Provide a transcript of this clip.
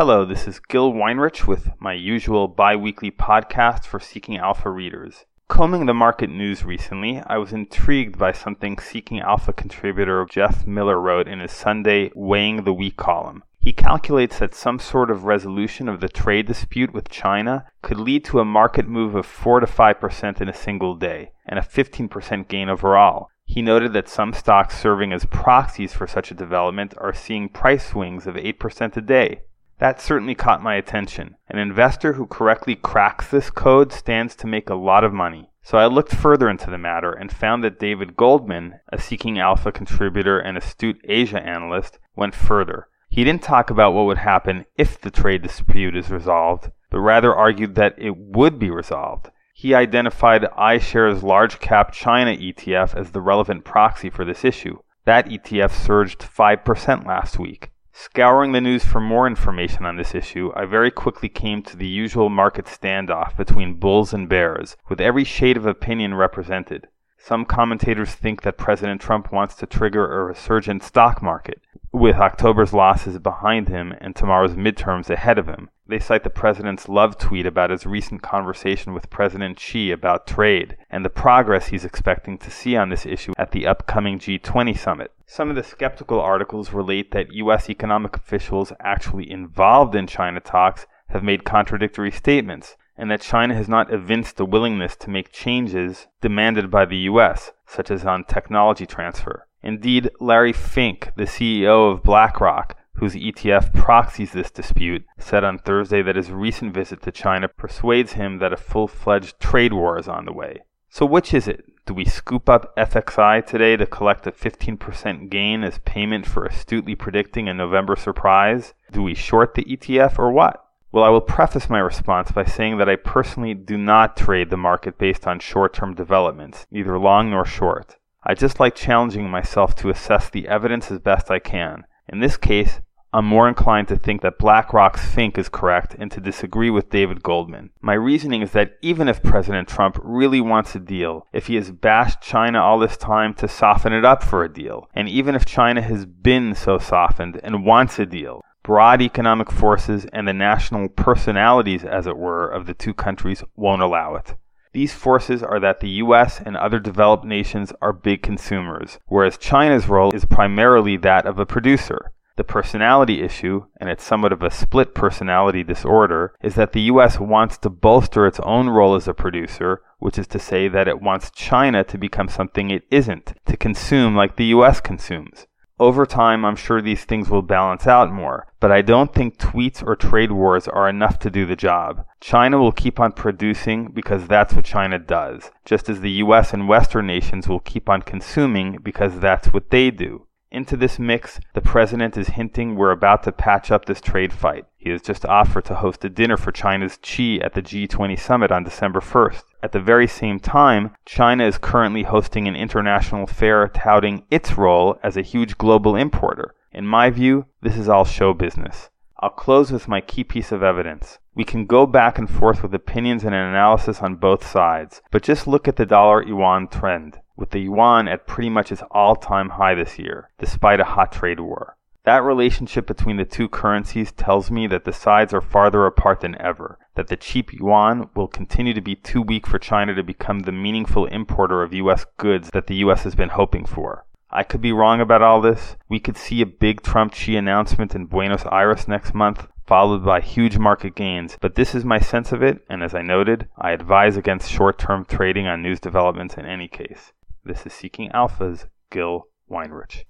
Hello, this is Gil Weinrich with my usual bi weekly podcast for Seeking Alpha readers. Combing the market news recently, I was intrigued by something Seeking Alpha contributor Jeff Miller wrote in his Sunday Weighing the Week column. He calculates that some sort of resolution of the trade dispute with China could lead to a market move of 4 to 5% in a single day and a 15% gain overall. He noted that some stocks serving as proxies for such a development are seeing price swings of 8% a day. That certainly caught my attention. An investor who correctly cracks this code stands to make a lot of money. So I looked further into the matter and found that David Goldman, a Seeking Alpha contributor and astute Asia analyst, went further. He didn't talk about what would happen if the trade dispute is resolved, but rather argued that it would be resolved. He identified iShares Large Cap China ETF as the relevant proxy for this issue. That ETF surged 5% last week. Scouring the news for more information on this issue, I very quickly came to the usual market standoff between bulls and bears, with every shade of opinion represented. Some commentators think that President Trump wants to trigger a resurgent stock market, with October's losses behind him and tomorrow's midterms ahead of him. They cite the president's love tweet about his recent conversation with President Xi about trade and the progress he's expecting to see on this issue at the upcoming G20 summit. Some of the skeptical articles relate that U.S. economic officials actually involved in China talks have made contradictory statements, and that China has not evinced a willingness to make changes demanded by the U.S., such as on technology transfer. Indeed, Larry Fink, the CEO of BlackRock, whose ETF proxies this dispute, said on Thursday that his recent visit to China persuades him that a full fledged trade war is on the way. So, which is it? Do we scoop up FXI today to collect a 15% gain as payment for astutely predicting a November surprise? Do we short the ETF or what? Well, I will preface my response by saying that I personally do not trade the market based on short term developments, neither long nor short. I just like challenging myself to assess the evidence as best I can. In this case, I'm more inclined to think that BlackRock's Fink is correct and to disagree with David Goldman. My reasoning is that even if President Trump really wants a deal, if he has bashed China all this time to soften it up for a deal, and even if China has been so softened and wants a deal, broad economic forces and the national personalities, as it were, of the two countries won't allow it. These forces are that the US and other developed nations are big consumers, whereas China's role is primarily that of a producer. The personality issue, and it's somewhat of a split personality disorder, is that the US wants to bolster its own role as a producer, which is to say that it wants China to become something it isn't, to consume like the US consumes. Over time, I'm sure these things will balance out more, but I don't think tweets or trade wars are enough to do the job. China will keep on producing because that's what China does, just as the US and Western nations will keep on consuming because that's what they do. Into this mix, the president is hinting we're about to patch up this trade fight. He has just offered to host a dinner for China's Xi at the G20 summit on December 1st. At the very same time, China is currently hosting an international fair touting its role as a huge global importer. In my view, this is all show business. I'll close with my key piece of evidence. We can go back and forth with opinions and analysis on both sides, but just look at the dollar yuan trend with the yuan at pretty much its all time high this year, despite a hot trade war. That relationship between the two currencies tells me that the sides are farther apart than ever, that the cheap yuan will continue to be too weak for China to become the meaningful importer of US goods that the US has been hoping for. I could be wrong about all this. We could see a big Trump Xi announcement in Buenos Aires next month, followed by huge market gains. But this is my sense of it, and as I noted, I advise against short term trading on news developments in any case. This is Seeking Alpha's Gil Weinrich.